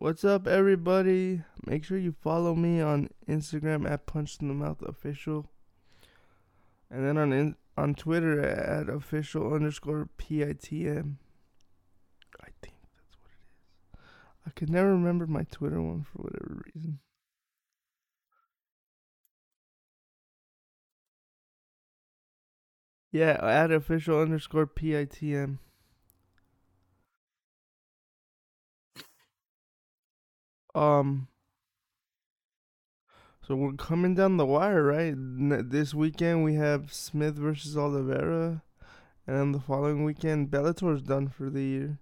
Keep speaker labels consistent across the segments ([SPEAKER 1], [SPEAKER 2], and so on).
[SPEAKER 1] What's up, everybody? Make sure you follow me on Instagram at Punch in the Mouth Official, and then on in, on Twitter at official underscore pitm. I think that's what it is. I could never remember my Twitter one for whatever reason. Yeah, at official underscore pitm. Um, so we're coming down the wire, right? This weekend we have Smith versus Oliveira, and the following weekend Bellator's done for the year.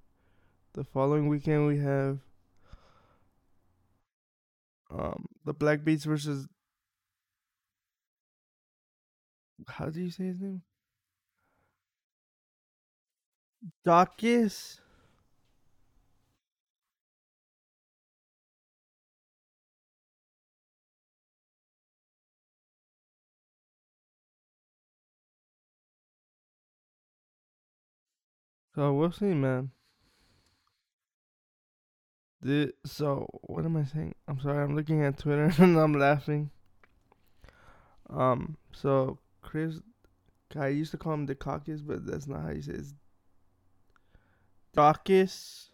[SPEAKER 1] The following weekend we have um the Black Beast versus how do you say his name? Dawkins. So we'll see, man. The, so what am I saying? I'm sorry, I'm looking at Twitter and I'm laughing. Um, so Chris, I used to call him Dukakis, but that's not how you say it. Dawkins.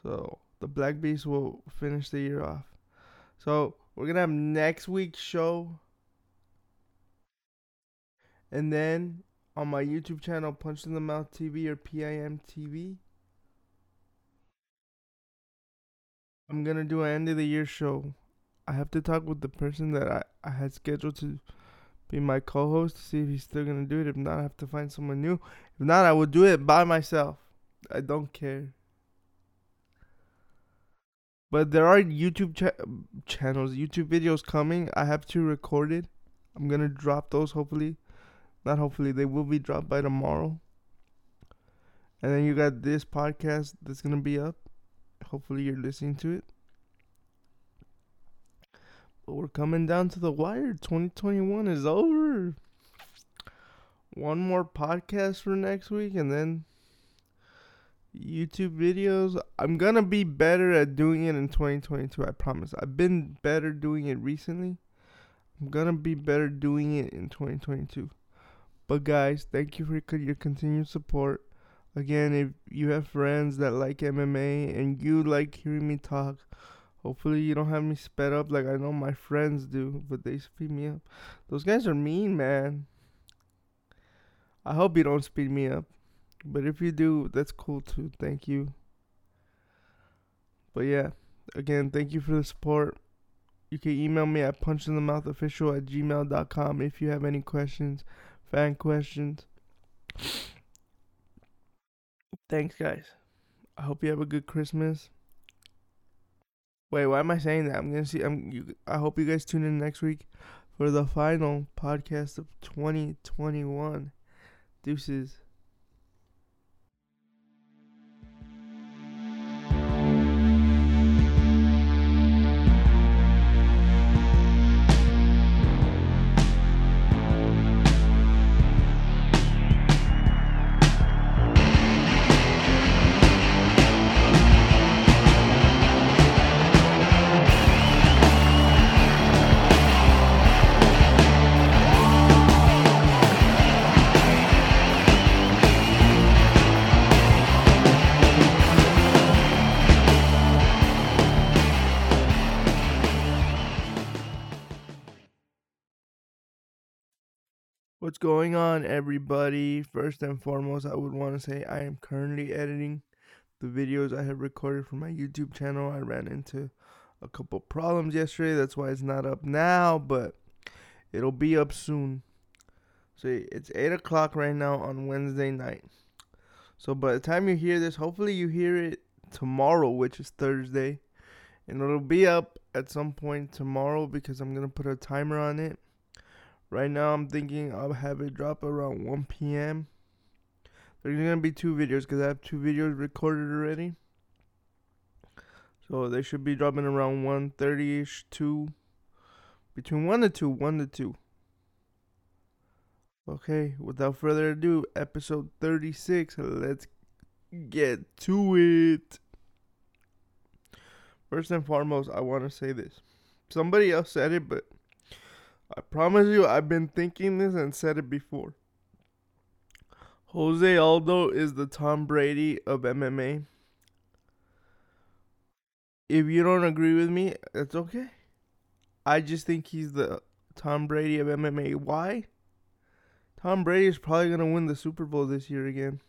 [SPEAKER 1] So the Black Beast will finish the year off. So we're gonna have next week's show, and then on my YouTube channel, Punch in the Mouth TV or PIM TV, I'm gonna do an end of the year show. I have to talk with the person that I, I had scheduled to be my co-host to see if he's still gonna do it. If not, I have to find someone new. If not, I will do it by myself. I don't care. But there are YouTube cha- channels, YouTube videos coming. I have to record it. I'm gonna drop those hopefully. Not hopefully, they will be dropped by tomorrow. And then you got this podcast that's gonna be up. Hopefully you're listening to it. But we're coming down to the wire. 2021 is over. One more podcast for next week and then YouTube videos. I'm gonna be better at doing it in 2022. I promise. I've been better doing it recently. I'm gonna be better doing it in 2022. But guys, thank you for your continued support. Again, if you have friends that like MMA and you like hearing me talk, hopefully you don't have me sped up like I know my friends do, but they speed me up. Those guys are mean, man. I hope you don't speed me up. But if you do, that's cool too. Thank you. But yeah, again, thank you for the support. You can email me at punchinthemouthofficial at gmail.com if you have any questions, fan questions. Thanks, guys. I hope you have a good Christmas. Wait, why am I saying that? I'm gonna see. I'm. You, I hope you guys tune in next week for the final podcast of 2021. Deuces. What's going on, everybody? First and foremost, I would want to say I am currently editing the videos I have recorded for my YouTube channel. I ran into a couple problems yesterday, that's why it's not up now, but it'll be up soon. So it's 8 o'clock right now on Wednesday night. So by the time you hear this, hopefully you hear it tomorrow, which is Thursday. And it'll be up at some point tomorrow because I'm going to put a timer on it. Right now, I'm thinking I'll have it drop around 1 p.m. There's gonna be two videos because I have two videos recorded already. So they should be dropping around 1:30 ish, two, between one to two, one to two. Okay, without further ado, episode 36. Let's get to it. First and foremost, I want to say this. Somebody else said it, but I promise you, I've been thinking this and said it before. Jose Aldo is the Tom Brady of MMA. If you don't agree with me, it's okay. I just think he's the Tom Brady of MMA. Why? Tom Brady is probably going to win the Super Bowl this year again.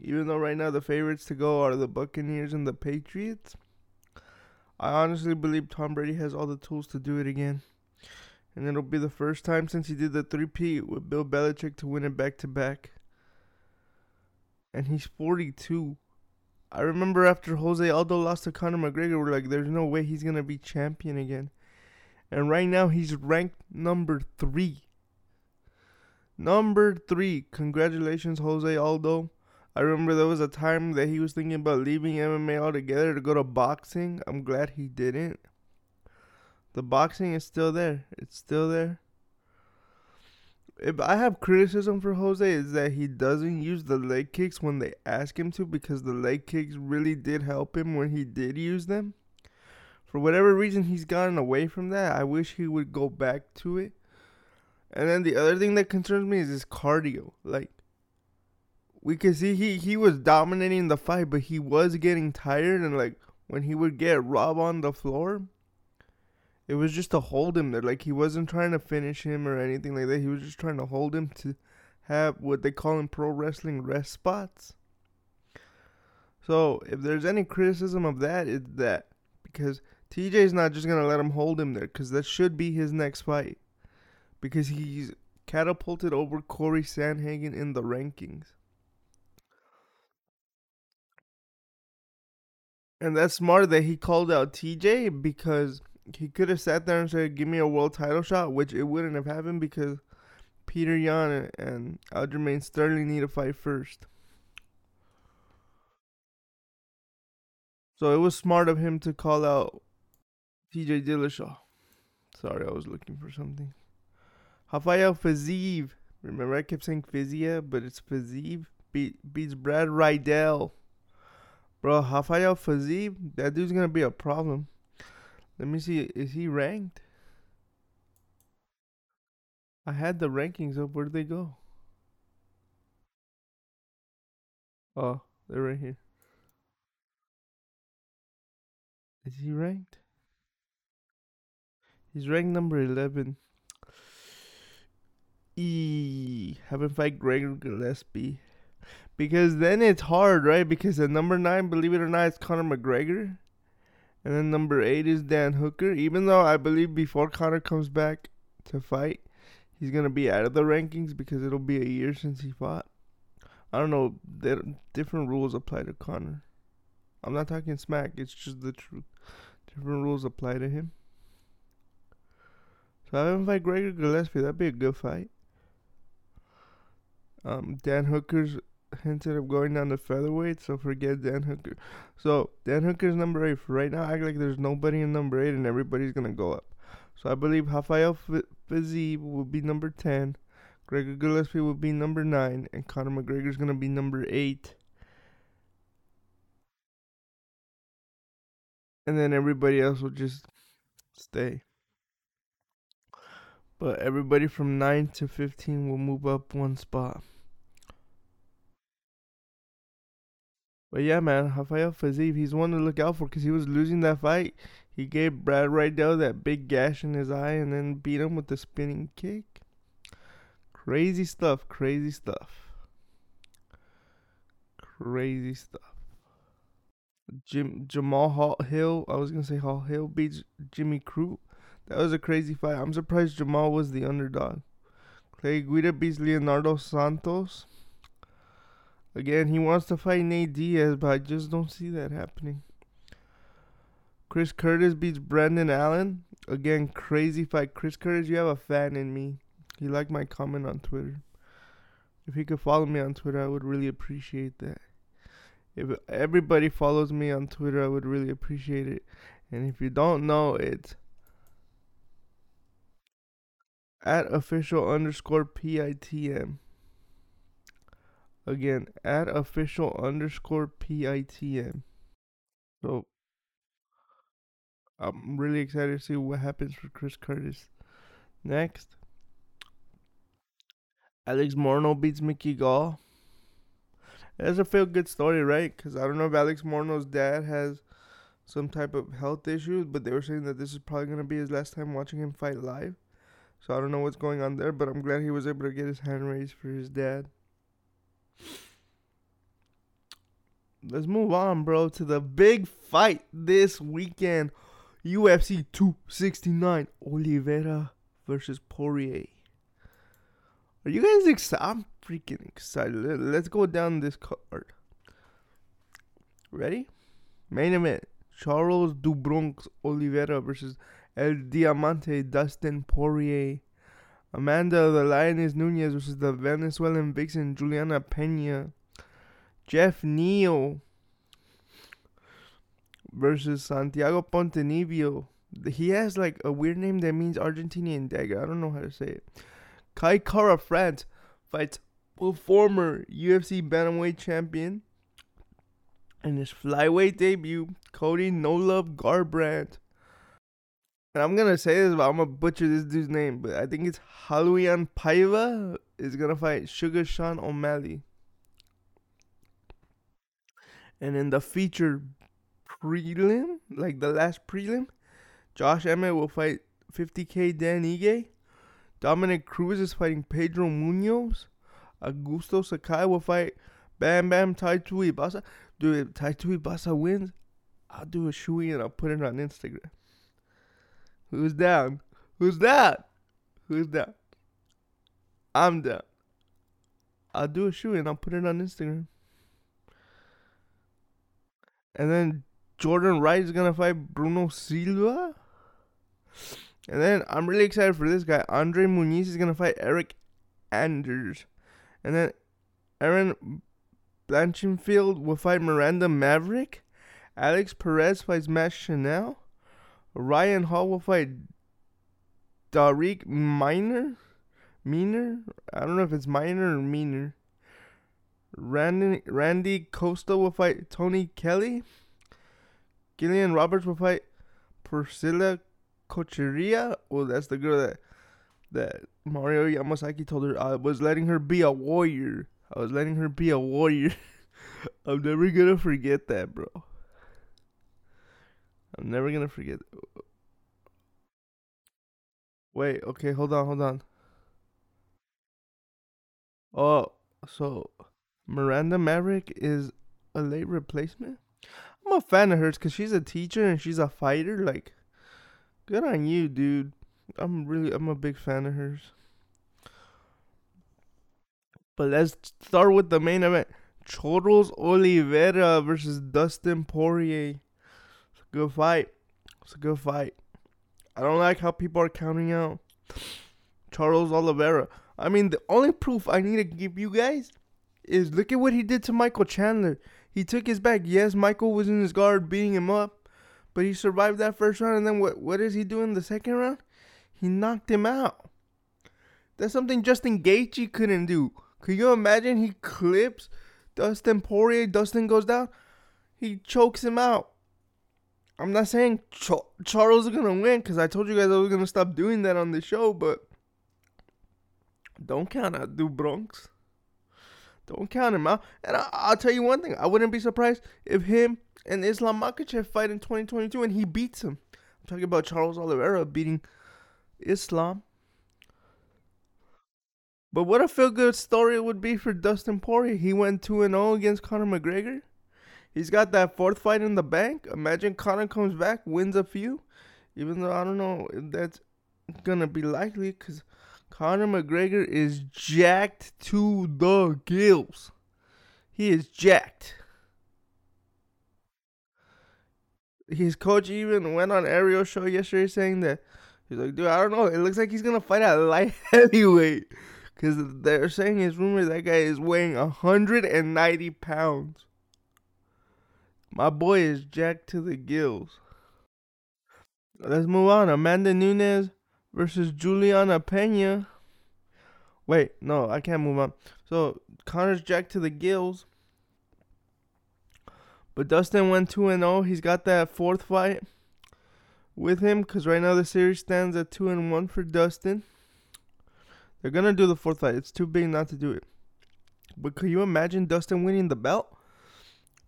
[SPEAKER 1] Even though right now the favorites to go are the Buccaneers and the Patriots. I honestly believe Tom Brady has all the tools to do it again. And it'll be the first time since he did the 3P with Bill Belichick to win it back to back. And he's 42. I remember after Jose Aldo lost to Conor McGregor, we're like, there's no way he's going to be champion again. And right now, he's ranked number three. Number three. Congratulations, Jose Aldo. I remember there was a time that he was thinking about leaving MMA altogether to go to boxing. I'm glad he didn't. The boxing is still there. It's still there. If I have criticism for Jose is that he doesn't use the leg kicks when they ask him to because the leg kicks really did help him when he did use them. For whatever reason he's gotten away from that. I wish he would go back to it. And then the other thing that concerns me is his cardio. Like we could see he he was dominating the fight, but he was getting tired and like when he would get Rob on the floor, it was just to hold him there. Like he wasn't trying to finish him or anything like that. He was just trying to hold him to have what they call in pro wrestling rest spots. So if there's any criticism of that, it's that because TJ's not just gonna let him hold him there because that should be his next fight because he's catapulted over Corey Sandhagen in the rankings. And that's smart that he called out TJ because he could have sat there and said, "Give me a world title shot," which it wouldn't have happened because Peter Yan and Aljamain Sterling need to fight first. So it was smart of him to call out TJ Dillashaw. Sorry, I was looking for something. Rafael Fiziev. Remember, I kept saying Fiziev, but it's Fiziev. Be- beats Brad Riddell. Bro, Rafael Fiziev, that dude's gonna be a problem. Let me see. Is he ranked? I had the rankings up. Where'd they go? Oh, they're right here. Is he ranked? He's ranked number 11. E. Haven't fight Gregor Gillespie. Because then it's hard, right? Because the number 9, believe it or not, is Conor McGregor. And then number eight is Dan Hooker. Even though I believe before Conor comes back to fight, he's gonna be out of the rankings because it'll be a year since he fought. I don't know. There Different rules apply to Conor. I'm not talking smack. It's just the truth. Different rules apply to him. So I haven't fight Gregor Gillespie. That'd be a good fight. Um, Dan Hooker's hinted of going down to featherweight, so forget Dan Hooker. So Dan Hooker's number eight. Right now, I act like there's nobody in number eight, and everybody's gonna go up. So I believe Rafael Fiziev will be number ten, Gregor Gillespie will be number nine, and Conor McGregor's gonna be number eight. And then everybody else will just stay. But everybody from 9 to 15 will move up one spot. But yeah, man, Rafael Fiziev, he's one to look out for because he was losing that fight. He gave Brad Riddell that big gash in his eye and then beat him with the spinning kick. Crazy stuff, crazy stuff. Crazy stuff. Jim Jamal Hall Hill, I was gonna say Hall Hill beats Jimmy Crute. That was a crazy fight. I'm surprised Jamal was the underdog. Clay Guida beats Leonardo Santos. Again, he wants to fight Nate Diaz, but I just don't see that happening. Chris Curtis beats Brendan Allen. Again, crazy fight. Chris Curtis, you have a fan in me. He liked my comment on Twitter. If he could follow me on Twitter, I would really appreciate that. If everybody follows me on Twitter, I would really appreciate it. And if you don't know, it's at official underscore PITM. Again, add official underscore PITM. So I'm really excited to see what happens for Chris Curtis. Next, Alex Morono beats Mickey Gall. That's a feel good story, right? Because I don't know if Alex Morono's dad has some type of health issues, but they were saying that this is probably going to be his last time watching him fight live. So I don't know what's going on there, but I'm glad he was able to get his hand raised for his dad. Let's move on, bro, to the big fight this weekend. UFC 269 Oliveira versus Poirier. Are you guys excited? I'm freaking excited. Let's go down this card. Ready? Main event Charles do Bronx Oliveira versus El Diamante Dustin Poirier. Amanda the Lioness Nunes versus the Venezuelan vixen Juliana Pena. Jeff Neal versus Santiago Ponzinibbio. He has like a weird name that means Argentinian dagger. I don't know how to say it. Kai Kara France fights former UFC bantamweight champion in his flyweight debut, Cody No Love Garbrandt. And I'm gonna say this, but I'm gonna butcher this dude's name. But I think it's Raulian Paiva is gonna fight Sugar Sean O'Malley. And in the featured prelim, like the last prelim, Josh Emmett will fight 50k Dan Ige. Dominick Cruz is fighting Pedro Munoz. Augusto Sakai will fight Bam Bam Tai Tuivasa. Dude, if Tai Tuivasa wins, I'll do a shoey and I'll put it on Instagram. Who's down? Who's that? Who's down? I'm down. I'll do a shoe and I'll put it on Instagram. And then Jordan Wright is gonna fight Bruno Silva. And then I'm really excited for this guy. Andre Muniz is gonna fight Eric Anders. And then Erin Blanchfield will fight Miranda Maverick. Alex Perez fights Matt Schnell. Ryan Hall will fight Minner. Miner? I don't know if it's Miner or Meaner. Randy, Randy Costa will fight Tony Kelly. Gillian Roberts will fight Priscilla Cocheria. Well, that's the girl that that Mario Yamasaki told her I was letting her be a warrior. I was letting her be a warrior. I'm never gonna forget that, bro. I'm never gonna forget. Wait, okay, hold on, hold on. Oh, so Miranda Maverick is a late replacement? I'm a fan of hers because she's a teacher and she's a fighter. Like, good on you, dude. I'm really, I'm a big fan of hers. But let's start with the main event. Charles Oliveira versus Dustin Poirier. Good fight. It's a good fight. I don't like how people are counting out Charles Oliveira. I mean, the only proof I need to give you guys is look at what he did to Michael Chandler. He took his back. Yes, Michael was in his guard beating him up, but he survived that first round. And then what? What is he doing in the second round? He knocked him out. That's something Justin Gaethje couldn't do. Could you imagine he clips Dustin Poirier? Dustin goes down. He chokes him out. I'm not saying Ch- Charles is gonna win because I told you guys I was gonna stop doing that on the show, but don't count out Do Bronx. Don't count him out. And I, will tell you one thing: I wouldn't be surprised if him and Islam Makhachev fight in 2022 and he beats him. I'm talking about Charles Oliveira beating Islam. But what a feel good story it would be for Dustin Poirier. He went 2 0 against Conor McGregor. He's got that fourth fight in the bank. Imagine Conor comes back, wins a few. Even though I don't know if that's to be likely because Conor McGregor is jacked to the gills. He is jacked. His coach even went on Ariel show yesterday saying that he's like, dude, I don't know. It looks like he's gonna fight at light heavyweight because they're saying his rumor that guy is weighing 190 pounds. My boy is jacked to the gills. Let's move on. Amanda Nunes versus Juliana Pena. Wait, no, I can't move on. So Conor's jacked to the gills. But Dustin went 2 and 0. He's got that fourth fight with him because right now the series stands at two and one for Dustin. They're gonna do the fourth fight. It's too big not to do it. But could you imagine Dustin winning the belt?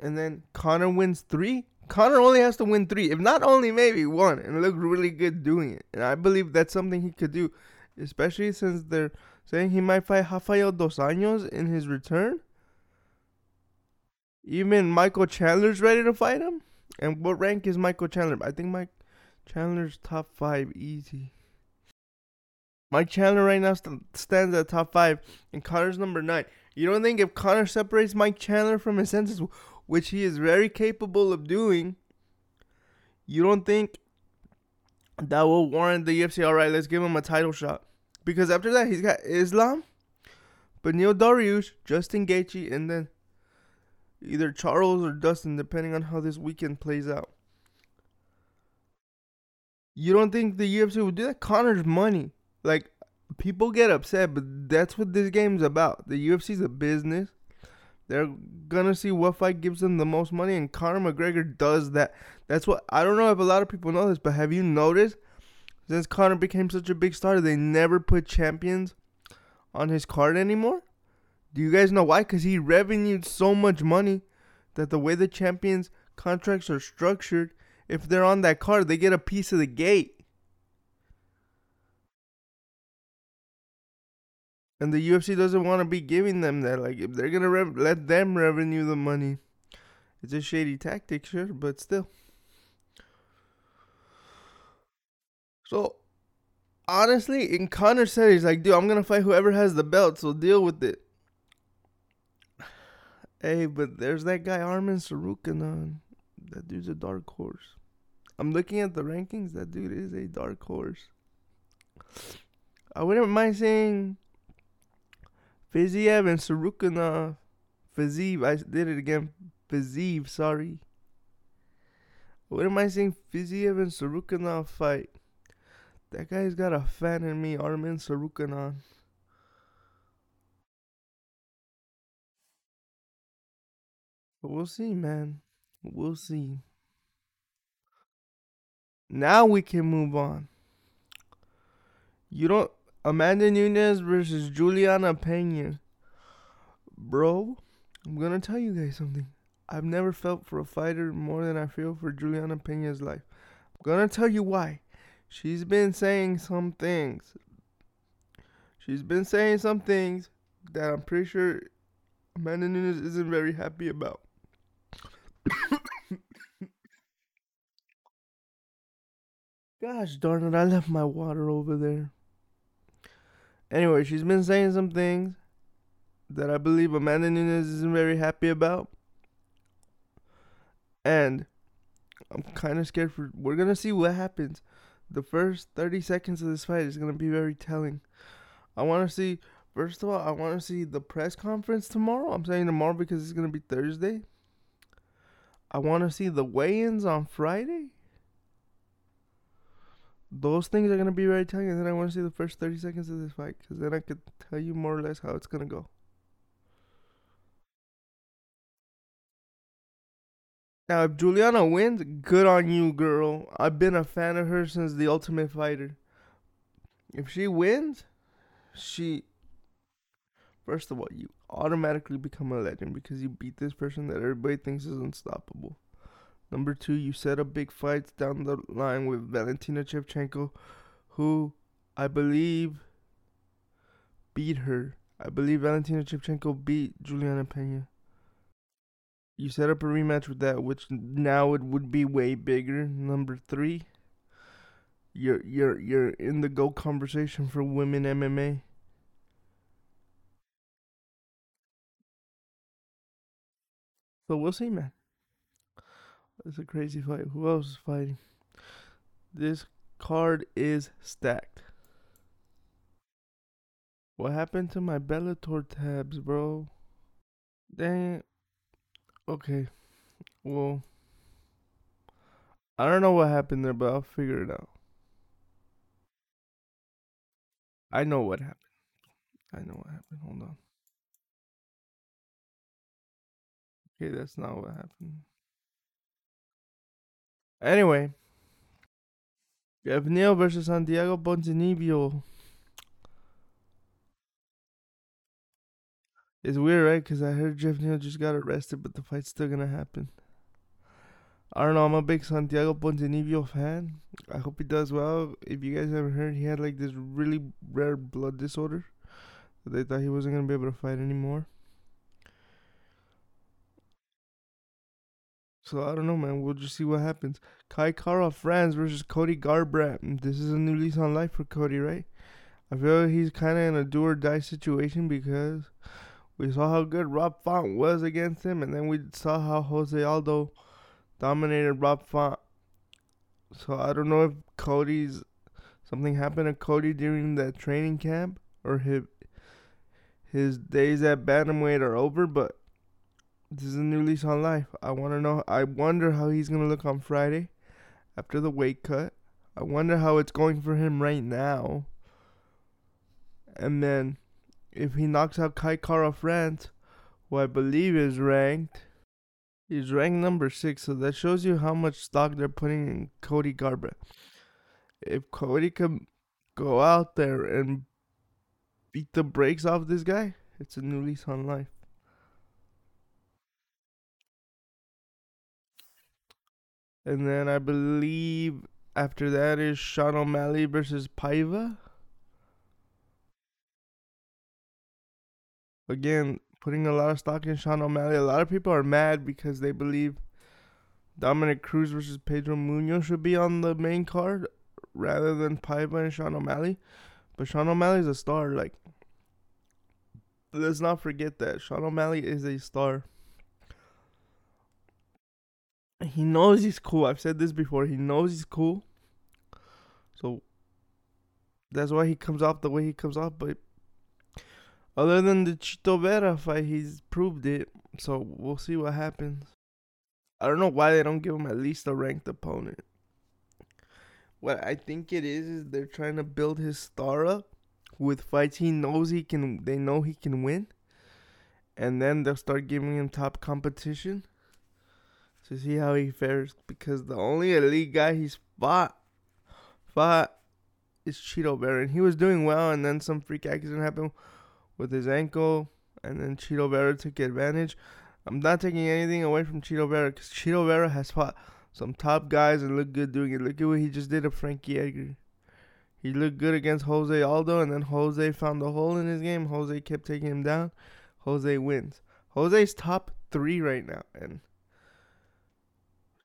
[SPEAKER 1] And then Conor wins three? Conor only has to win three. If not only maybe one and look really good doing it. And I believe that's something he could do. Especially since they're saying he might fight Rafael Dos Anjos in his return. Even Michael Chandler's ready to fight him. And what rank is Michael Chandler? I think Mike Chandler's top five easy. Mike Chandler right now st- stands at top five, and Conor's number nine. You don't think if Conor separates Mike Chandler from his senses, which he is very capable of doing, you don't think that will warrant the UFC? All right, let's give him a title shot. Because after that, he's got Islam, Beneil Dariush, Justin Gaethje, and then either Charles or Dustin, depending on how this weekend plays out. You don't think the UFC would do that? Conor's money. Like, people get upset, but that's what this game's about. The UFC's a business. They're gonna see what fight gives them the most money, and Conor McGregor does that. That's what I don't know if a lot of people know this, but have you noticed since Conor became such a big star, they never put champions on his card anymore? Do you guys know why? Because he revenued so much money that the way the champions contracts are structured, if they're on that card, they get a piece of the gate. And the UFC doesn't want to be giving them that. Like, if they're to rev- let them revenue the money, it's a shady tactic, sure, but still. So, honestly, in Conor said, he's like, dude, I'm to fight whoever has the belt, so deal with it. Hey, but there's that guy, Arman Tsarukyan. That dude's a dark horse. I'm looking at the rankings. That dude is a dark horse. I wouldn't mind saying Fiziev and Tsarukyanov. Fiziev, I did it again. Fiziev, sorry. What am I saying? Fiziev and Tsarukyanov fight. That guy's got a fan in me, Arman Tsarukyanov. But we'll see, man. We'll see. Now we can move on. You don't Amanda Nunes versus Juliana Pena. Bro, I'm gonna tell you guys something. I've never felt for a fighter more than I feel for Juliana Pena's life. I'm gonna tell you why. She's been saying some things. She's been saying some things that I'm pretty sure Amanda Nunes isn't very happy about. Gosh darn it, I left my water over there. Anyway, she's been saying some things that I believe Amanda Nunes isn't very happy about. And I'm kind of scared for. We're going to see what happens. The first 30 seconds of this fight is going to be very telling. I want to see. First of all, I want to see the press conference tomorrow. I'm saying tomorrow because it's going to be Thursday. I want to see the weigh ins on Friday those things are gonna be very telling. And then I want to see the first thirty seconds of this fight because then I could tell you more or less how it's gonna go. Now, if Juliana wins, good on you, girl. I've been a fan of her since The Ultimate Fighter. If she wins, she. First of all, you automatically become a legend because you beat this person that everybody thinks is unstoppable. Number two, you set up big fights down the line with Valentina Shevchenko, who I believe beat her. I believe Valentina Shevchenko beat Juliana Pena. You set up a rematch with that, which now it would be way bigger. Number three, you're you're you're in the go conversation for women MMA. So we'll see, man. It's a crazy fight. Who else is fighting? This card is stacked. What happened to my Bellator tabs, bro? Dang. Okay. Well, I don't know what happened there, but I'll figure it out. I know what happened. I know what happened. Hold on. Okay, that's not what happened. Anyway, Jeff Neal versus Santiago Ponzinibbio. It's weird, right? Because I heard Jeff Neal just got arrested, but the fight's still gonna happen. I don't know. I'm a big Santiago Ponzinibbio fan. I hope he does well. If you guys haven't heard, he had like this really rare blood disorder. They thought he wasn't gonna be able to fight anymore. So I don't know, man. We'll just see what happens. Kai Kara France versus Cody Garbrandt. Mm, this is a new lease on life for Cody, right? I feel he's kind of in a do or die situation because we saw how good Rob Font was against him, and then we saw how Jose Aldo dominated Rob Font. So I don't know if Cody's something happened to Cody during that training camp or his his days at bantamweight are over, but this is a new lease on life. I want to know. I wonder how he's gonna look on Friday after the weight cut. I wonder how it's going for him right now. And then if he knocks out Kai Kara France, who I believe is ranked, he's ranked number six. So that shows you how much stock they're putting in Cody Garber. If Cody can go out there and beat the brakes off this guy, it's a new lease on life. And then I believe after that is Sean O'Malley versus Paiva. Again, putting a lot of stock in Sean O'Malley. A lot of people are mad because they believe Dominick Cruz versus Pedro Munoz should be on the main card rather than Paiva and Sean O'Malley. But Sean O'Malley is a star. Like, let's not forget that Sean O'Malley is a star. He knows he's cool. I've said this before. He knows he's cool. So that's why he comes off the way he comes off. But other than the Chito Vera fight, he's proved it. So we'll see what happens. I don't know why they don't give him at least a ranked opponent. What I think it is is they're trying to build his star up with fights he knows he can. They know he can win, and then they'll start giving him top competition to see how he fares. Because the only elite guy he's fought, fought, is Chito Vera, and he was doing well, and then some freak accident happened with his ankle, and then Chito Vera took advantage. I'm not taking anything away from Chito Vera because Chito Vera has fought some top guys and looked good doing it. Look at what he just did to Frankie Edgar. He looked good against Jose Aldo, and then Jose found a hole in his game. Jose kept taking him down. Jose wins. Jose's top three right now, and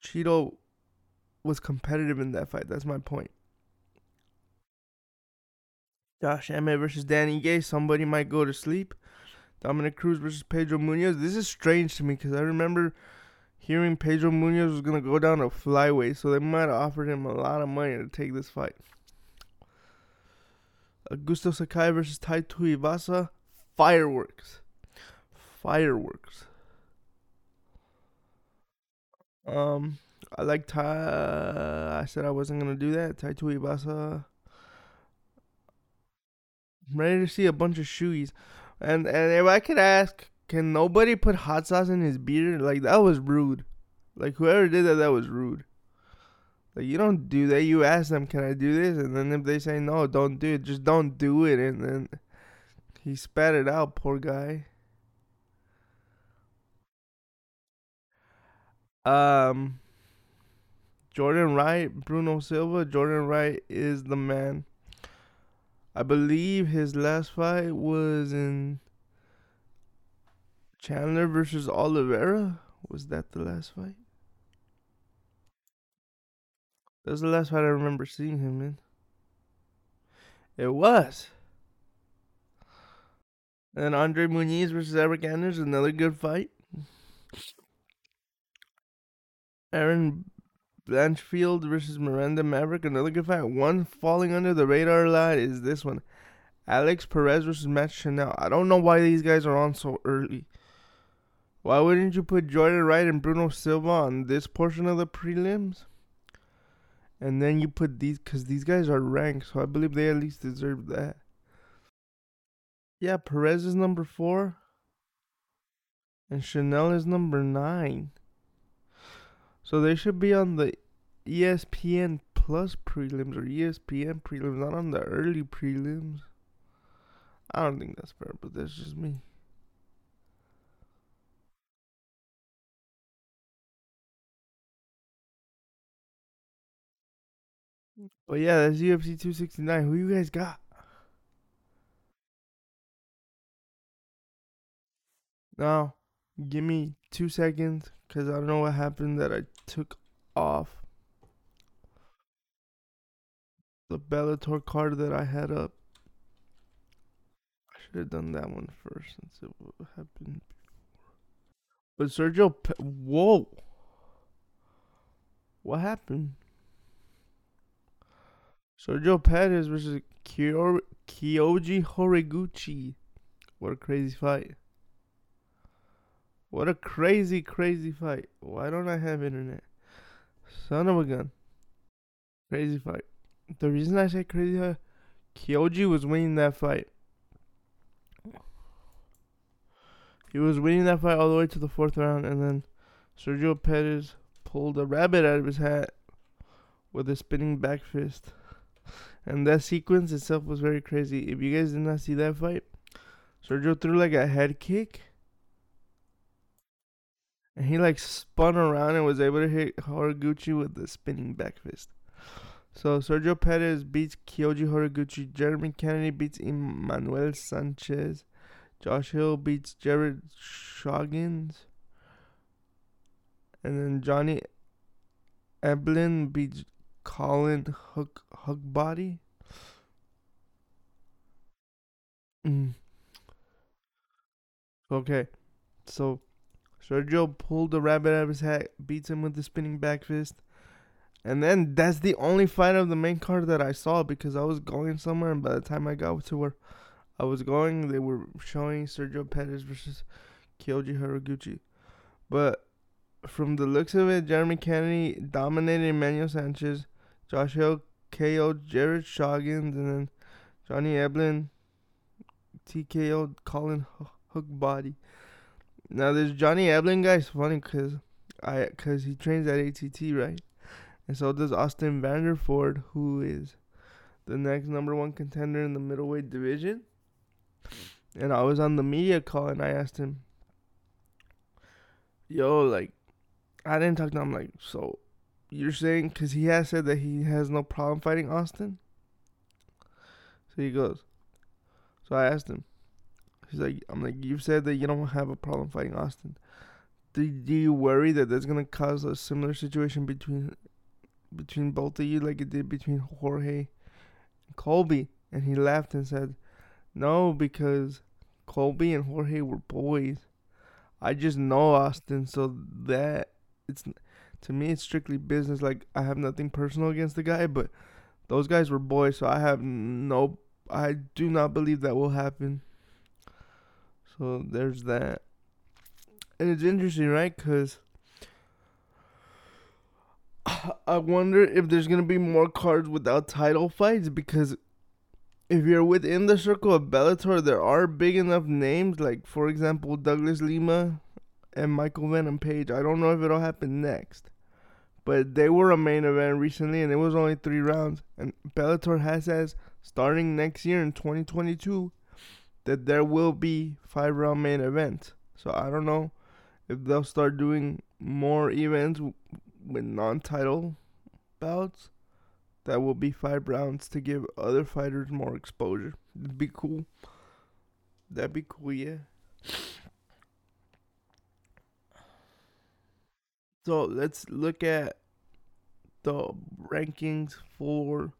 [SPEAKER 1] Chito was competitive in that fight. That's my point. Josh Emmett versus Dan Ige. Somebody might go to sleep. Dominick Cruz versus Pedro Munoz. This is strange to me because I remember hearing Pedro Munoz was going to go down a flyweight, so they might have offered him a lot of money to take this fight. Augusto Sakai versus Tai Tuivasa. Fireworks. Fireworks. Um, I like Tai. I said I wasn't to do that. Tai Tuivasa I'm ready to see a bunch of shoeies. And and if I could ask, can nobody put hot sauce in his beer? Like that was rude. Like whoever did that, that was rude. Like you don't do that. You ask them, "Can I do this?" And then if they say no, don't do it. Just don't do it. And then he spat it out. Poor guy. Um, Jordan Wright, Bruno Silva. Jordan Wright is the man. I believe his last fight was in Chandler versus Oliveira. Was that the last fight? That was the last fight I remember seeing him in. It was. And Andre Muniz versus Eric Anders, another good fight. Erin Blanchfield versus Miranda Maverick, another good fight. One falling under the radar line is this one. Alex Perez versus Matt Schnell. I don't know why these guys are on so early. Why wouldn't you put Jordan Wright and Bruno Silva on this portion of the prelims? And then you put these, because these guys are ranked, so I believe they at least deserve that. Yeah, Perez is number four. And Schnell is number nine. So they should be on the ESPN Plus prelims or ESPN prelims, not on the early prelims. I don't think that's fair, but that's just me. But yeah, that's UFC 269. Who you guys got? Now, give me two seconds because I don't know what happened that I took off the Bellator card that I had up. I should have done that one first since it happened before. But Sergio, Pe- whoa, what happened? Sergio Pettis versus Kyo- Kyoji Horiguchi. What a crazy fight. What a crazy, crazy fight. Why don't I have internet? Son of a gun. Crazy fight. The reason I say crazy fight, Kyoji was winning that fight. He was winning that fight all the way to the fourth round, and then Sergio Pettis pulled a rabbit out of his hat with a spinning back fist. And that sequence itself was very crazy. If you guys did not see that fight, Sergio threw like a head kick. And he like spun around and was able to hit Horiguchi with the spinning back fist. So Sergio Pettis beats Kyoji Horiguchi. Jeremy Kennedy beats Emmanuel Sanchez. Josh Hill beats Jared Scoggins. And then Johnny Eblen beats Colin Hook Huckbody. Mm. Okay, so Sergio pulled the rabbit out of his hat, beats him with the spinning back fist, and then that's the only fight of the main card that I saw because I was going somewhere, and by the time I got to where I was going, they were showing Sergio Pettis versus Kyoji Horiguchi. But from the looks of it, Jeremy Kennedy dominated Emmanuel Sanchez. Josh Hill KO'd Jared Scoggins, and then Johnny Eblen TKO'd Colin Huckbody. Now this Johnny Eblen guy's funny because I because he trains at ATT right, and so does Austin Vanderford, who is the next number one contender in the middleweight division. And I was on the media call and I asked him, "Yo, like, I didn't talk to him like so." You're saying because he has said that he has no problem fighting Austin. So he goes. So I asked him. He's like, I'm like, you've said that you don't have a problem fighting Austin. Do, do you worry that that's gonna cause a similar situation between between both of you, like it did between Jorge and Colby? And he laughed and said, No, because Colby and Jorge were boys. I just know Austin, so that it's to me it's strictly business. Like I have nothing personal against the guy, but those guys were boys, so I have no. I do not believe that will happen. So there's that. And it's interesting, right? Because I wonder if there's going to be more cards without title fights. Because if you're within the circle of Bellator, there are big enough names. Like, for example, Douglas Lima and Michael Venom Page. I don't know if it'll happen next. But they were a main event recently, and it was only three rounds. And Bellator has as starting next year in 2022 that there will be five round main events. So I don't know if they'll start doing more events with non title bouts that will be five rounds to give other fighters more exposure. It'd be cool. That'd be cool, yeah. So let's look at the rankings for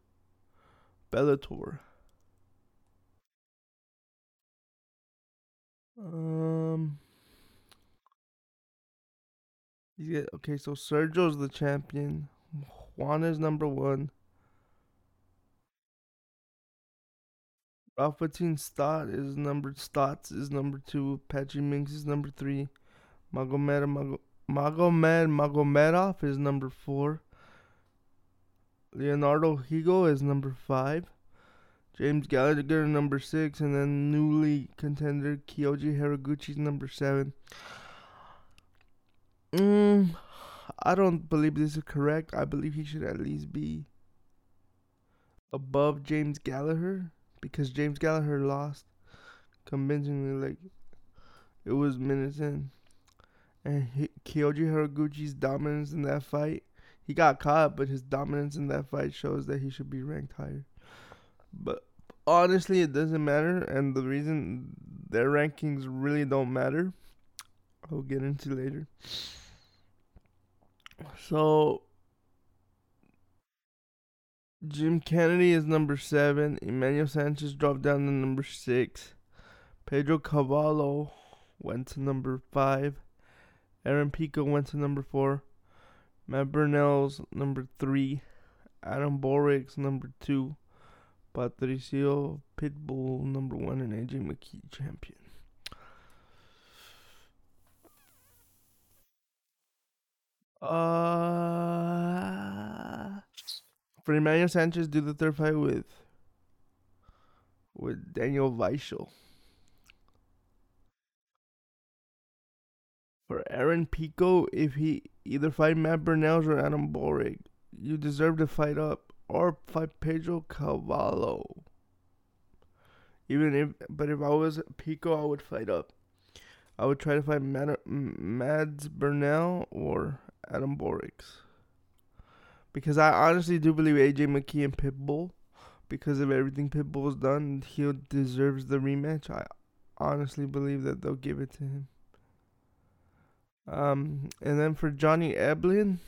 [SPEAKER 1] Bellator. Um, yeah, okay, so Sergio's the champion. Juan is number one. Rafatin Stott is number Stotts is number two. Patchy Mix is number three. Magomed Mago, Magomed Magomedov is number four. Leonardo Higo is number five. James Gallagher number six, and then newly contender Kyoji Horiguchi number seven. Mm, I don't believe this is correct. I believe he should at least be above James Gallagher because James Gallagher lost convincingly. Like it was minutes in, and he, Kyoji Horiguchi's dominance in that fight. He got caught, but his dominance in that fight shows that he should be ranked higher. But honestly, it doesn't matter, and the reason their rankings really don't matter, I'll get into later. So Jim Kennedy is number seven. Emmanuel Sanchez dropped down to number six. Pedro Cavallo went to number five. Aaron Pico went to number four. Matt Burnell's number three. Adam Borics number two. Patricio Pitbull number one and AJ McKee champion. Uh, for Emmanuel Sanchez, do the third fight with with Daniel Weichel. For Aaron Pico, if he either fight Matt Burnell or Adam Boric, you deserve to fight up or fight Pedro Cavallo. Even if, but if I was Pico, I would fight up. I would try to fight Mad, Mads Burnell or Adam Borics. Because I honestly do believe AJ McKee and Pitbull, because of everything Pitbull's done, he deserves the rematch. I honestly believe that they'll give it to him. Um, and then for Johnny Eblen,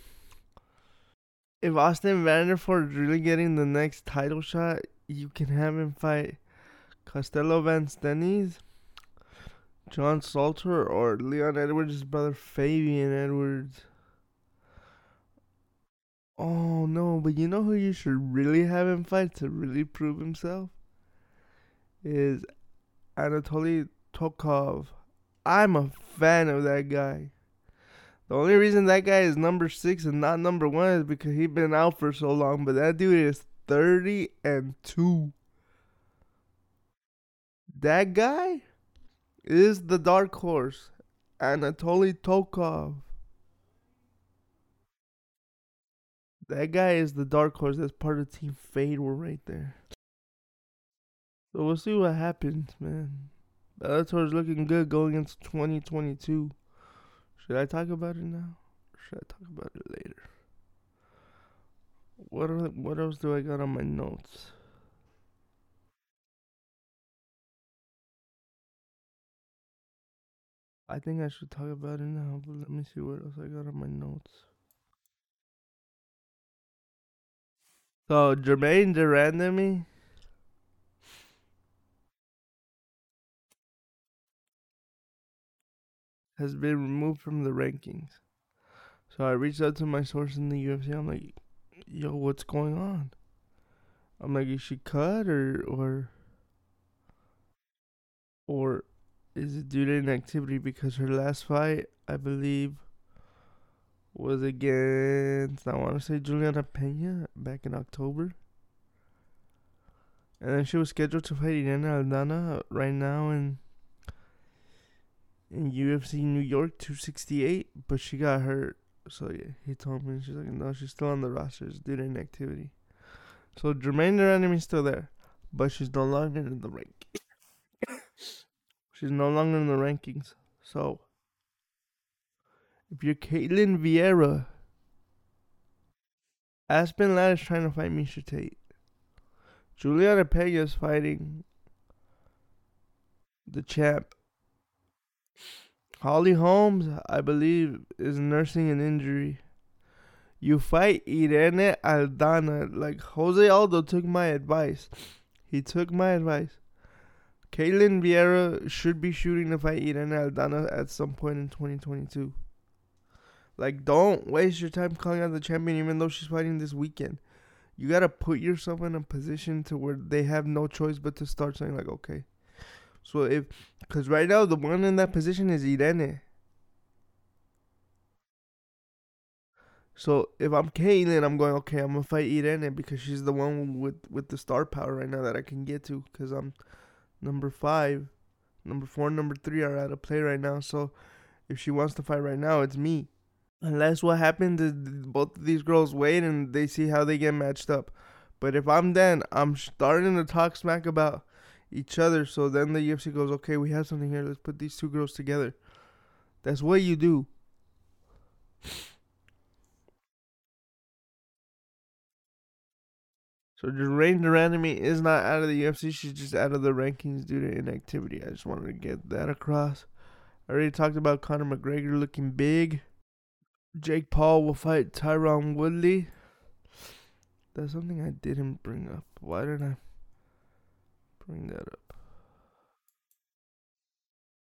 [SPEAKER 1] if Austin Vanderford is really getting the next title shot, you can have him fight Costello Van Steenis, John Salter, or Leon Edwards' brother Fabian Edwards. Oh no, but you know who you should really have him fight to really prove himself? Is Anatoly Tokov. I'm a fan of that guy. The only reason that guy is number six and not number one is because he's been out for so long. But that dude is 30 and 2. That guy is the dark horse. Anatoly Tokov. That guy is the dark horse. That's part of Team Fade. We're right there. So we'll see what happens, man. Bellator's looking good going into 2022. Should I talk about it now? Or should I talk about it later? What are, what else do I got on my notes? I think I should talk about it now, but let me see what else I got on my notes. So Germaine de Randamie has been removed from the rankings. So I reached out to my source in the UFC. I'm like, yo, what's going on? I'm like, is she cut or or or is it due to inactivity? Because her last fight, I believe, was against I want to say Juliana Pena back in October. And then she was scheduled to fight Irene Aldana right now in in UFC New York 268, but she got hurt. So yeah, he told me she's like, no, she's still on the roster due to inactivity. So de Randamie's still there, but she's no longer in the rank. she's no longer in the rankings. So if you're Ketlen Vieira, Aspen Ladd is trying to fight Miesha Tate. Juliana Pena is fighting the champ. Holly Holmes, I believe, is nursing an injury. You fight Irene Aldana. Like Jose Aldo took my advice. He took my advice. Ketlen Vieira should be shooting to fight Irene Aldana at some point in 2022. Like, don't waste your time calling out the champion, even though she's fighting this weekend. You gotta put yourself in a position to where they have no choice but to start saying like, okay. So if, cause right now the one in that position is Irene. So if I'm Ketlen, I'm going okay. I'm gonna fight Irene because she's the one with with the star power right now that I can get to. Cause I'm number five, number four, number three are out of play right now. So if she wants to fight right now, it's me. Unless what happens is both of these girls wait and they see how they get matched up. But if I'm then, I'm starting to talk smack about each other. So then the UFC goes, okay, we have something here. Let's put these two girls together. That's what you do. So Germaine de Randamie is not out of the UFC. She's just out of the rankings due to inactivity. I just wanted to get that across. I already talked about Conor McGregor looking big. Jake Paul will fight Tyron Woodley. That's something I didn't bring up. Why didn't I bring that up?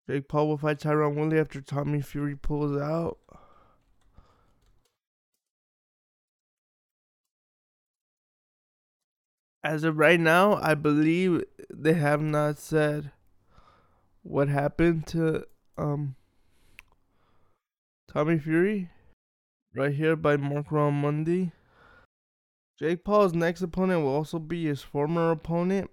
[SPEAKER 1] Jake Paul will fight Tyron Woodley after Tommy Fury pulls out. As of right now, I believe they have not said what happened to um Tommy Fury. Right here by Mark Monday. Jake Paul's next opponent will also be his former opponent.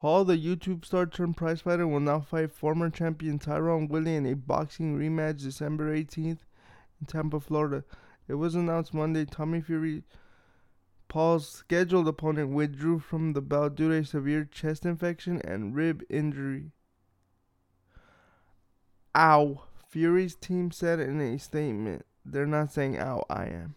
[SPEAKER 1] Paul, the YouTube star turned prize fighter, will now fight former champion Tyron Woodley in a boxing rematch December 18th in Tampa, Florida. It was announced Monday Tommy Fury, Paul's scheduled opponent, withdrew from the bout due to a severe chest infection and rib injury. Ow. Fury's team said in a statement. They're not saying ow, I am.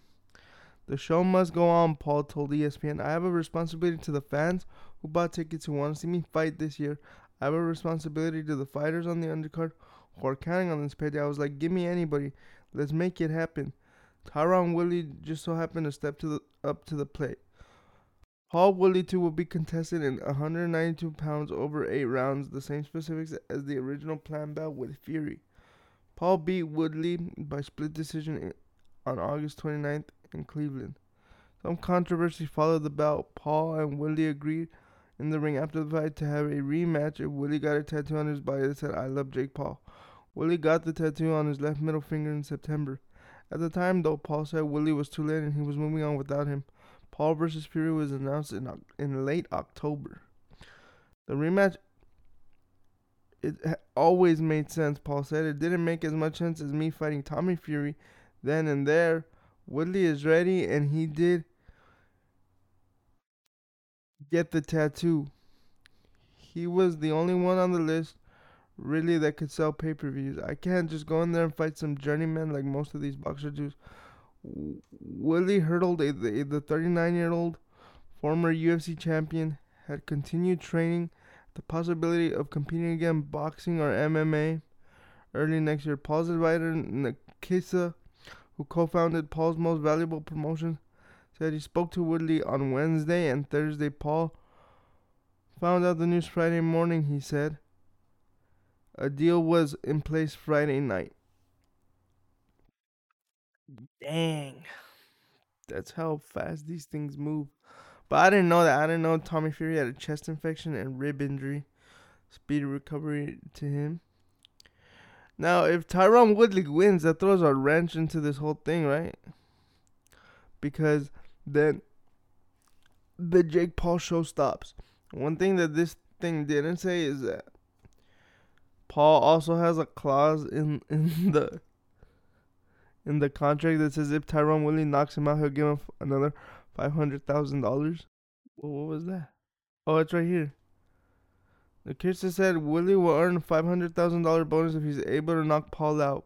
[SPEAKER 1] The show must go on, Paul told ESPN. I have a responsibility to the fans who bought tickets who want to see me fight this year. I have a responsibility to the fighters on the undercard who are counting on this payday. I was like, give me anybody. Let's make it happen. Tyron Woodley just so happened to step to the, up to the plate. Paul Woodley 2 will be contested in 192 pounds over 8 rounds, the same specifics as the original plan bout with Fury. Paul beat Woodley by split decision on August 29th in Cleveland. Some controversy followed the bout. Paul and Woodley agreed in the ring after the fight to have a rematch if Woodley got a tattoo on his body that said, I love Jake Paul. Willie got the tattoo on his left middle finger in September. At the time, though, Paul said Willie was too late and he was moving on without him. Paul versus Fury was announced in, in late October. The rematch it always made sense, Paul said. It didn't make as much sense as me fighting Tommy Fury then and there. Woodley is ready, and he did get the tattoo. He was the only one on the list, really, that could sell pay per views. I can't just go in there and fight some journeyman like most of these boxers do. Woodley hurdled a, the, the 39 year old former UFC champion, had continued training the possibility of competing again boxing or MMA early next year. Paul's advisor Nakisa, who co-founded Paul's Most Valuable Promotion, said he spoke to Woodley on Wednesday and Thursday. Paul found out the news Friday morning. He said a deal was in place Friday night. Dang. That's how fast these things move. But I didn't know that. I didn't know Tommy Fury had a chest infection and rib injury. Speedy recovery to him. Now, if Tyron Woodley wins, that throws a wrench into this whole thing, right? Because then the Jake Paul show stops. One thing that this thing didn't say is that Paul also has a clause in, in the in the contract that says if Tyron Woodley knocks him out, he'll give him another five hundred thousand dollars. What was that? Oh, it's right here. The Kirsten said Willie will earn a five hundred thousand dollar bonus if he's able to knock Paul out,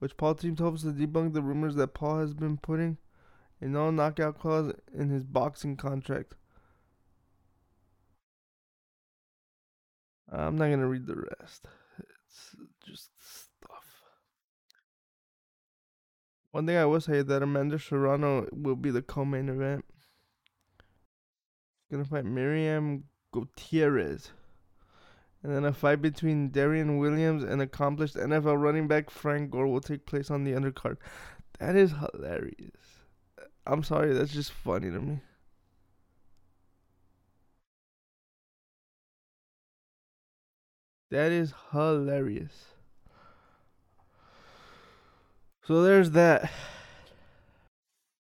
[SPEAKER 1] which Paul team hopes to debunk the rumors that Paul has been putting a no knockout clause in his boxing contract. I'm not gonna read the rest. It's just stuff. One thing I will say is that Amanda Serrano will be the co-main event gonna fight Miriam Gutierrez. And then a fight between Deron Williams and accomplished NFL running back Frank Gore will take place on the undercard. That is hilarious. I'm sorry, that's just funny to me. That is hilarious. So there's that.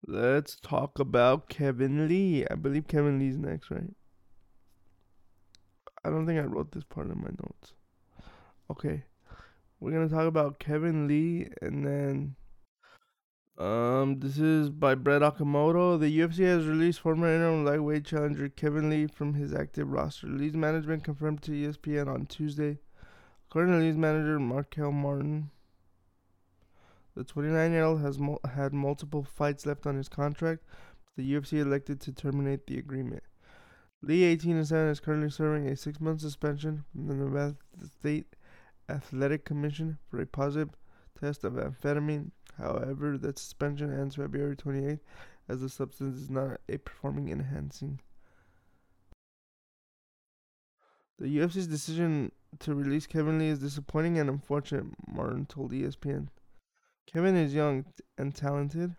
[SPEAKER 1] Let's talk about Kevin Lee. I believe Kevin Lee's next, right? I don't think I wrote this part in my notes. Okay. We're going to talk about Kevin Lee and then Um, this is by Brett Okamoto. The UFC has released former interim lightweight challenger Kevin Lee from his active roster. Lee's management confirmed to ESPN on Tuesday. According to Lee's manager Marquel Martin, the 29-year-old has had multiple fights left on his contract. But the UFC elected to terminate the agreement. Lee, 18 and 7, is currently serving a six-month suspension from the Nevada State Athletic Commission for a positive test of amphetamine However, that suspension ends February 28th as the substance is not a performing enhancing. The UFC's decision to release Kevin Lee is disappointing and unfortunate, Martin told ESPN. Kevin is young and talented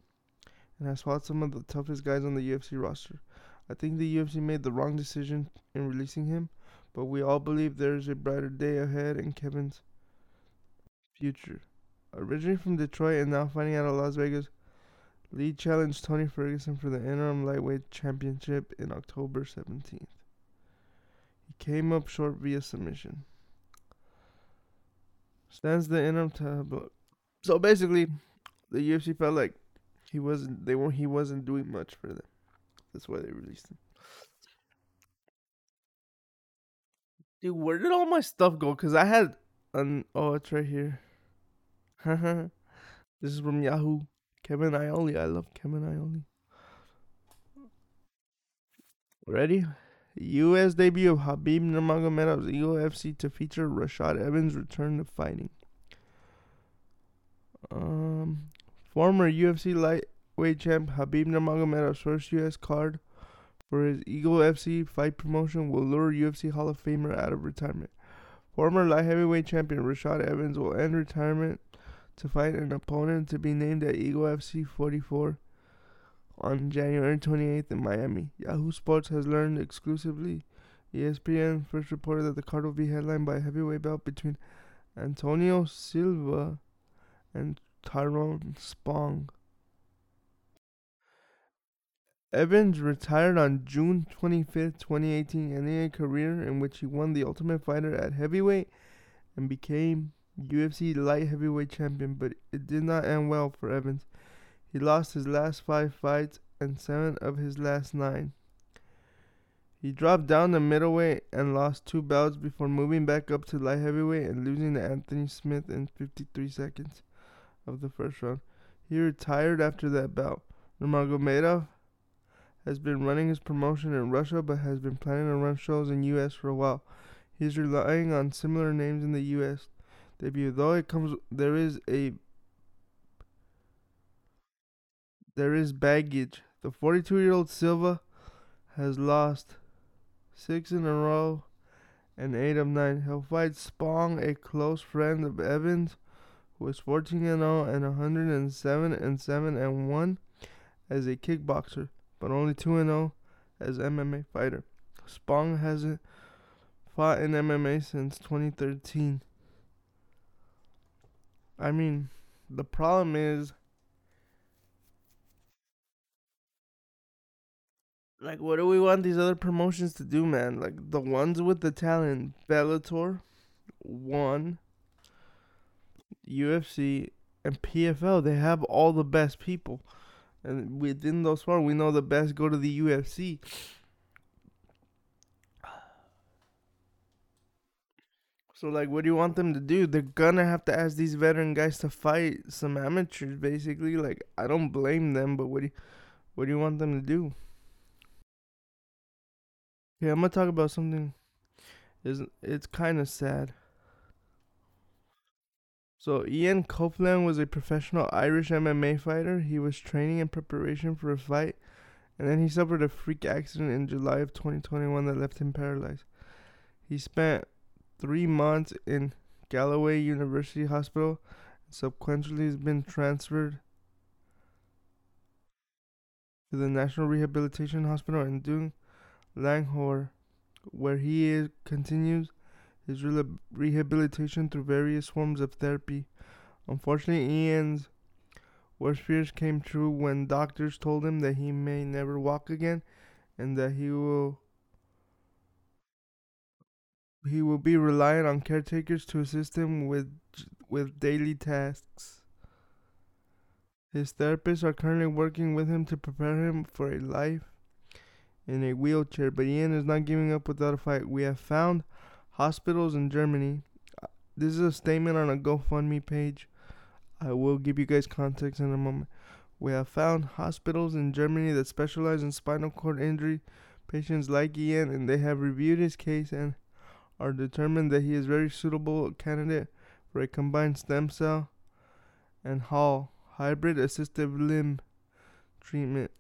[SPEAKER 1] and has fought some of the toughest guys on the UFC roster. I think the UFC made the wrong decision in releasing him, but we all believe there is a brighter day ahead in Kevin's future. Originally from Detroit and now fighting out of Las Vegas, Lee challenged Tony Ferguson for the interim lightweight championship in October 17th. He came up short via submission. Stands the interim title. So basically, the UFC felt like he wasn't they weren't he wasn't doing much for them. That's why they released him. Dude, where did all my stuff go? Cause I had an oh, it's right here. this is from Yahoo. Kevin Iole. I love Kevin Iole. Ready? U.S. debut of Khabib Nurmagomedov's Eagle FC to feature Rashad Evans return to fighting. Um, former UFC lightweight champ Khabib Nurmagomedov's first U.S. card for his Eagle FC fight promotion will lure UFC Hall of Famer out of retirement. Former light heavyweight champion Rashad Evans will end retirement to fight an opponent to be named at Eagle FC 44 on January 28th in Miami. Yahoo Sports has learned exclusively. ESPN first reported that the card will be headlined by a heavyweight bout between Antonio Silva and Tyrone Spong. Evans retired on June 25, 2018, ending a career in which he won the Ultimate Fighter at heavyweight and became UFC light heavyweight champion, but it did not end well for Evans. He lost his last five fights and seven of his last nine. He dropped down to middleweight and lost two bouts before moving back up to light heavyweight and losing to Anthony Smith in 53 seconds of the first round. He retired after that bout. Nurmagomedov has been running his promotion in Russia but has been planning to run shows in US for a while. He's relying on similar names in the US debut. Though it comes, there is a there is baggage. The 42-year-old Silva has lost six in a row and eight of nine. He'll fight Spong, a close friend of Evans, who is 14 and 0 and 107 and 7 and 1 as a kickboxer, but only 2 and 0 as MMA fighter. Spong hasn't fought in MMA since 2013. I mean, the problem is like what do we want these other promotions to do, man? Like the ones with the talent, Bellator, one, UFC, and PFL, they have all the best people. And within those four, we know the best go to the UFC. So like, what do you want them to do? They're gonna have to ask these veteran guys to fight some amateurs, basically. Like, I don't blame them, but what do you, what do you want them to do? Yeah, I'm gonna talk about something. Is it's kind of sad. So Ian Copeland was a professional Irish MMA fighter. He was training in preparation for a fight, and then he suffered a freak accident in July of 2021 that left him paralyzed. He spent three months in Galway University Hospital and subsequently has been transferred to the National Rehabilitation Hospital in Doon, Langhore, where he is, continues his re- rehabilitation through various forms of therapy. Unfortunately, Ian's worst fears came true when doctors told him that he may never walk again and that he will he will be reliant on caretakers to assist him with with daily tasks. His therapists are currently working with him to prepare him for a life in a wheelchair, but Ian is not giving up without a fight. We have found hospitals in Germany. Uh, this is a statement on a GoFundMe page. I will give you guys context in a moment. We have found hospitals in Germany that specialize in spinal cord injury patients like Ian, and they have reviewed his case and are determined that he is a very suitable candidate for a combined stem cell and HAL hybrid assistive limb treatment.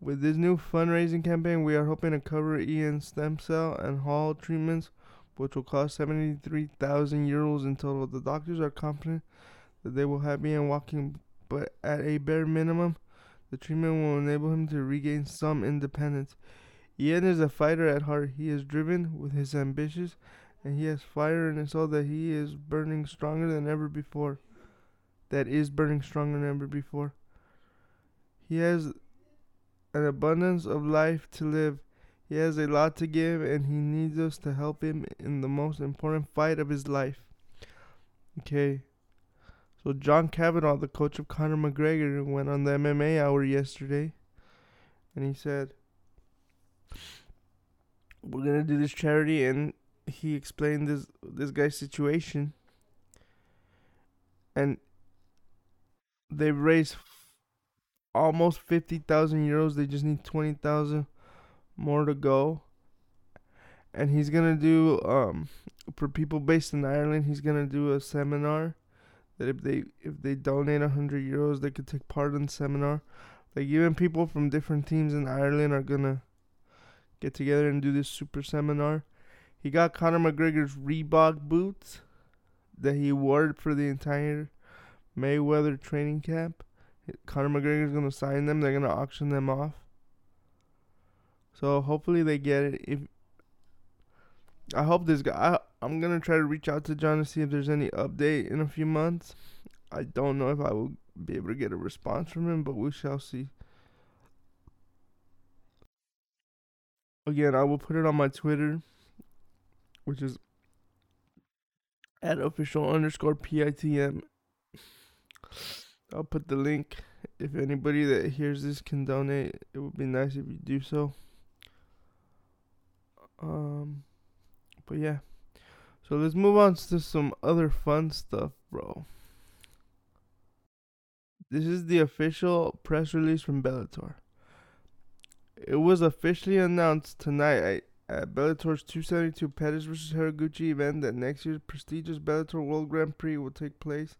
[SPEAKER 1] With this new fundraising campaign, we are hoping to cover Ian's stem cell and HAL treatments, which will cost 73,000 euros in total. The doctors are confident that they will have Ian walking, but at a bare minimum, the treatment will enable him to regain some independence. Ian is a fighter at heart. He is driven with his ambitions, and he has fire in his soul that he is burning stronger than ever before. That is burning stronger than ever before. He has an abundance of life to live. He has a lot to give, and he needs us to help him in the most important fight of his life. Okay. So John Kavanagh, the coach of Conor McGregor, went on the MMA hour yesterday, and he said, "We're gonna do this charity," and he explained this this guy's situation, and they've raised almost fifty thousand euros. They just need twenty thousand more to go, and he's gonna do um for people based in Ireland. He's gonna do a seminar that if they if they donate a hundred euros, they could take part in the seminar. Like even people from different teams in Ireland are gonna get together and do this super seminar. He got Conor McGregor's Reebok boots that he wore for the entire Mayweather training camp. Conor McGregor's gonna sign them. They're gonna auction them off. So hopefully they get it. If I hope this guy. I, am gonna try to reach out to John to see if there's any update in a few months. I don't know if I will be able to get a response from him, but we shall see. Again, I will put it on my Twitter, which is at official underscore pitm. I'll put the link. If anybody that hears this can donate, it would be nice if you do so. Um. But yeah. So let's move on to some other fun stuff, bro. This is the official press release from Bellator. It was officially announced tonight at Bellator's 272 Pettis vs. Horiguchi event that next year's prestigious Bellator World Grand Prix will take place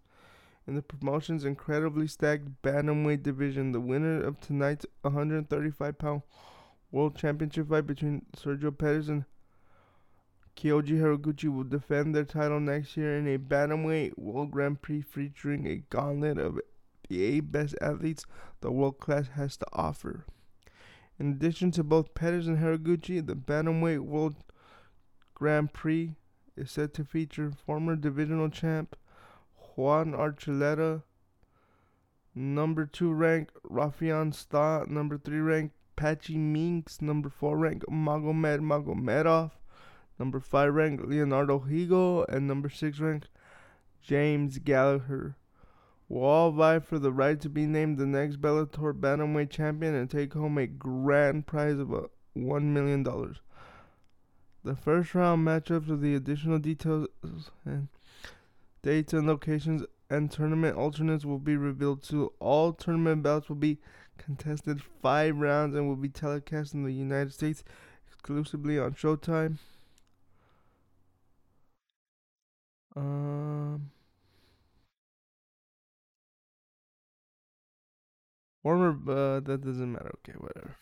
[SPEAKER 1] in the promotion's incredibly stacked bantamweight division. The winner of tonight's 135 pound world championship fight between Sergio Pettis and Kyoji Horiguchi will defend their title next year in a bantamweight World Grand Prix featuring a gauntlet of the eight best athletes the world class has to offer. In addition to both Pettis and Horiguchi, the bantamweight World Grand Prix is set to feature former divisional champ Juan Archuleta, number two ranked Rafian Stoh, number three ranked Patchy Mix, number four ranked Magomed Magomedov, number 5 ranked Leonardo Higo, and number 6 ranked James Gallagher will all vie for the right to be named the next Bellator Bantamweight champion and take home a grand prize of $1 million. The first round matchups of the additional details and dates and locations and tournament alternates will be revealed too. All tournament bouts will be contested five rounds and will be telecast in the United States exclusively on Showtime. Um, warmer, uh, that doesn't matter. Okay, whatever.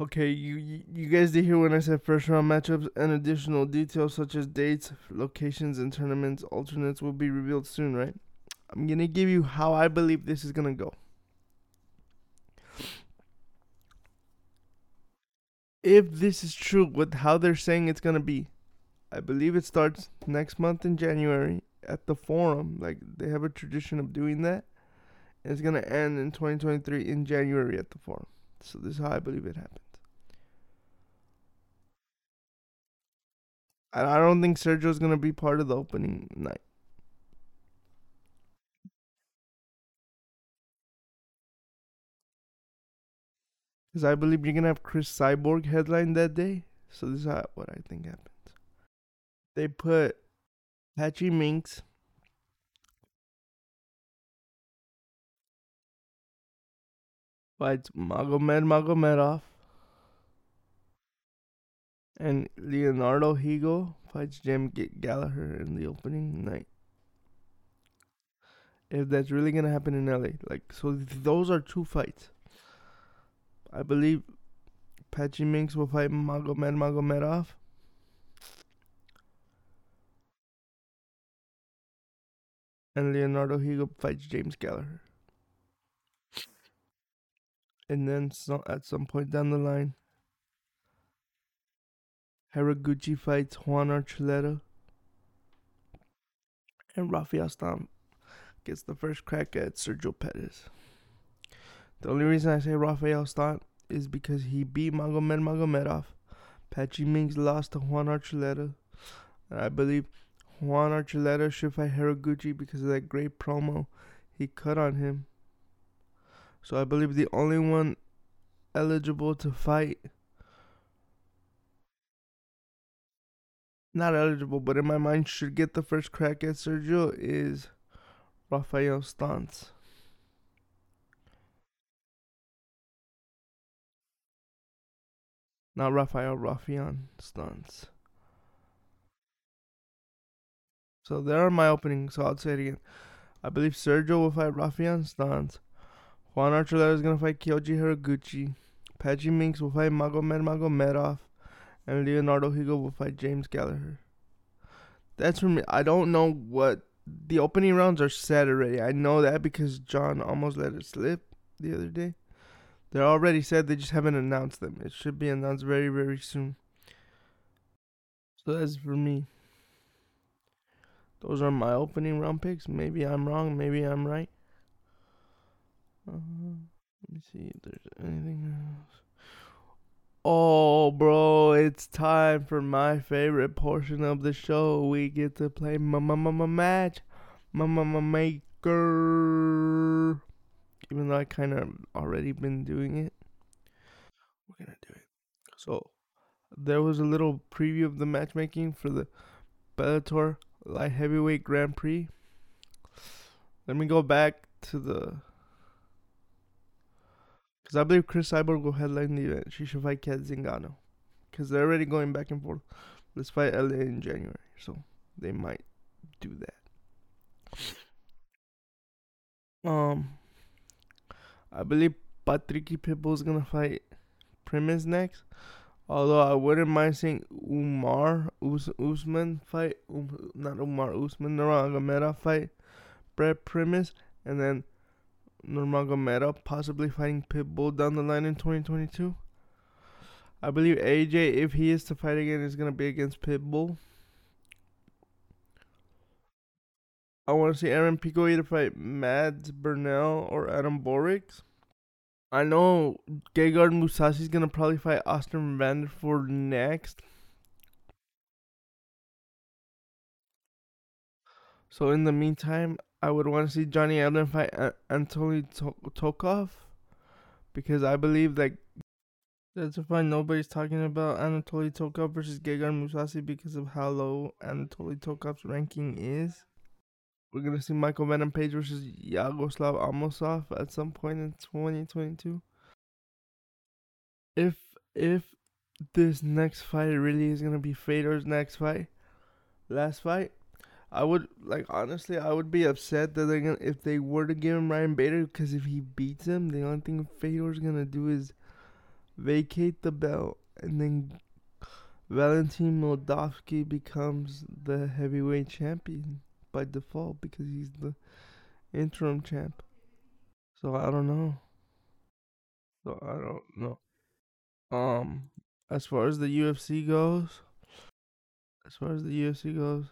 [SPEAKER 1] Okay, you, you you guys did hear when I said first round matchups and additional details such as dates, locations, and tournaments alternates will be revealed soon, right? I'm gonna give you how I believe this is gonna go. if this is true with how they're saying it's gonna be, I believe it starts next month in January at the forum. Like they have a tradition of doing that. And it's gonna end in 2023 in January at the forum. So this is how I believe it happened. And I don't think Sergio's gonna be part of the opening night. Because I believe you're gonna have Cris Cyborg headline that day. So this is how, what I think happened. They put Patchy Mix. Fights Magomed Magomedov. And Leonardo Higo fights Jim Gallagher in the opening night. If that's really gonna happen in LA, like so, those are two fights. I believe Patchy Mix will fight Magomed Magomedov. And Leonardo Higo fights James Gallagher. And then so, at some point down the line, Horiguchi fights Juan Archuleta. And Rafael Stamp gets the first crack at Sergio Pettis. The only reason I say Rafael Stamp is because he beat Magomed Magomedov. Patchy Mix lost to Juan Archuleta. And I believe Juan Archuleta should fight Horiguchi because of that great promo he cut on him. So I believe the only one eligible to fight not eligible, but in my mind should get the first crack at Sergio is Rafael Stantz. Not Rafael, Rafian Stantz. So there are my openings, so I'll say it again. I believe Sergio will fight Rafian Stans. Juan Archuleta is gonna fight Kyoji Horiguchi. Patchy Mix will fight Magomed Magomedov and Leonardo Higo will fight James Gallagher. That's for me. I don't know what the opening rounds are set already. I know that because John almost let it slip the other day. They're already said. They just haven't announced them. It should be announced very very soon. So that's for me. Those are my opening round picks. Maybe I'm wrong. Maybe I'm right. Uh, let me see if there's anything else. Oh, bro, it's time for my favorite portion of the show. We get to play Mama Mama Match, Mama Maker. Even though I kind of already been doing it, we're gonna do it. So, there was a little preview of the matchmaking for the Bellator Light Heavyweight Grand Prix. Let me go back to the because I believe Cris Cyborg will headline the event. She should fight Cat Zingano. Because they're already going back and forth. Let's fight LA in January. So they might do that. Um, I believe Patricky Pitbull is going to fight Primus next. Although I wouldn't mind seeing Umar Us- Usman fight, um, not Umar Usman, Nurmagomedov fight Brent Primus. And then Nurmagomedov possibly fighting Pitbull down the line in 2022. I believe AJ, if he is to fight again, is going to be against Pitbull. I want to see Aaron Pico either fight Mads Burnell or Adam Borics. I know Gegard is to probably fight Austin Vanderford next. So in the meantime, I would want to see Johnny Allen fight Anatoly Tokov because I believe that that's why nobody's talking about Anatoly Tokov versus Gegard Mousasi because of how low Anatoly Tokov's ranking is. We're gonna see Michael Venom Page versus Yaroslav Amosov at some point in 2022. If if this next fight really is gonna be Fedor's next fight, last fight, I would like honestly, I would be upset that they're gonna if they were to give him Ryan Bader because if he beats him, the only thing Fedor's gonna do is vacate the belt, and then Valentin Moldavsky becomes the heavyweight champion by default because he's the interim champ. So I don't know. So I don't know. Um, as far as the UFC goes, as far as the UFC goes,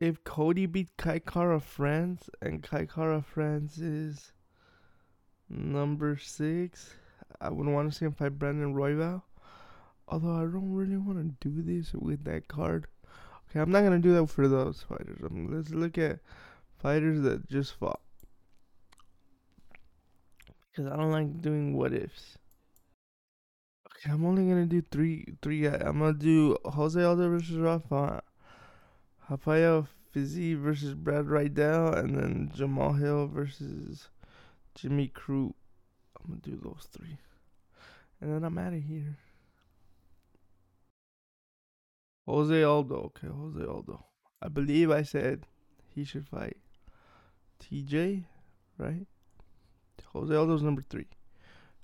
[SPEAKER 1] if Cody beat Kai Kara-France and Kai Kara-France is number six, I would want to see him fight Brandon Royval. Although I don't really want to do this with that card. Okay, I'm not gonna do that for those fighters. I let's look at fighters that just fought. Cause I don't like doing what ifs. Okay, I'm only gonna do three. Three. I'm gonna do Jose Aldo versus Rafa, Rafael Fiziev versus Brad Riddell, and then Jamal Hill versus Jimmy Crute. I'm gonna do those three, and then I'm out of here. Jose Aldo. Okay, Jose Aldo. I believe I said he should fight TJ, right? Jose Aldo's number three.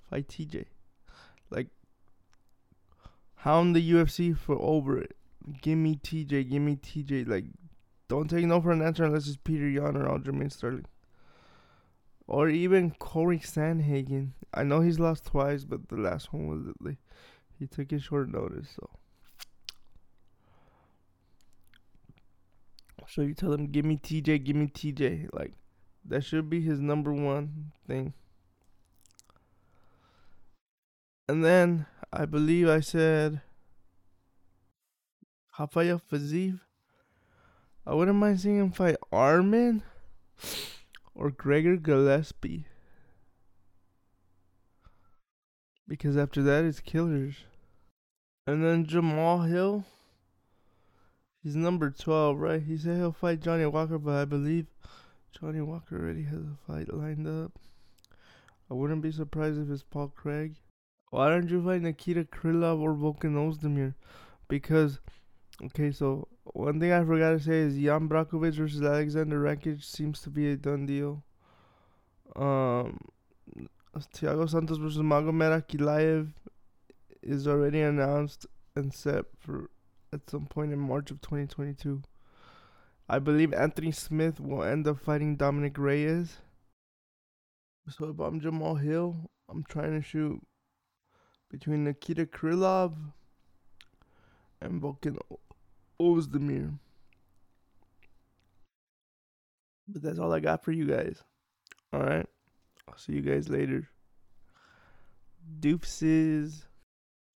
[SPEAKER 1] Fight TJ. Like, hound the UFC for over it. Give me TJ. Give me TJ. Like, don't take no for an answer unless it's Peter Yan or Aljamain Sterling. Or even Corey Sandhagen. I know he's lost twice, but the last one was he took it short notice, so. So you tell him, give me TJ, give me TJ. Like, that should be his number one thing. And then I believe I said Rafael Fiziev. I uh, wouldn't mind seeing him fight Arman or Gregor Gillespie. Because after that, it's killers. And then Jamal Hill. He's number 12, right? He said he'll fight Johnny Walker, but I believe Johnny Walker already has a fight lined up. I wouldn't be surprised if it's Paul Craig. Why don't you fight Nikita Krylov or Volkan Ozdemir? Because, okay, so one thing I forgot to say is Jan Blachowicz versus Alexander Rakic seems to be a done deal. Um, Thiago Santos versus Magomed Ankalaev is already announced and set for at some point in March of 2022. I believe Anthony Smith will end up fighting Dominic Reyes. So if I'm Jamal Hill, I'm trying to shoot between Nikita Krylov and Volkan Ozdemir. But that's all I got for you guys. Alright. I'll see you guys later. Doofses.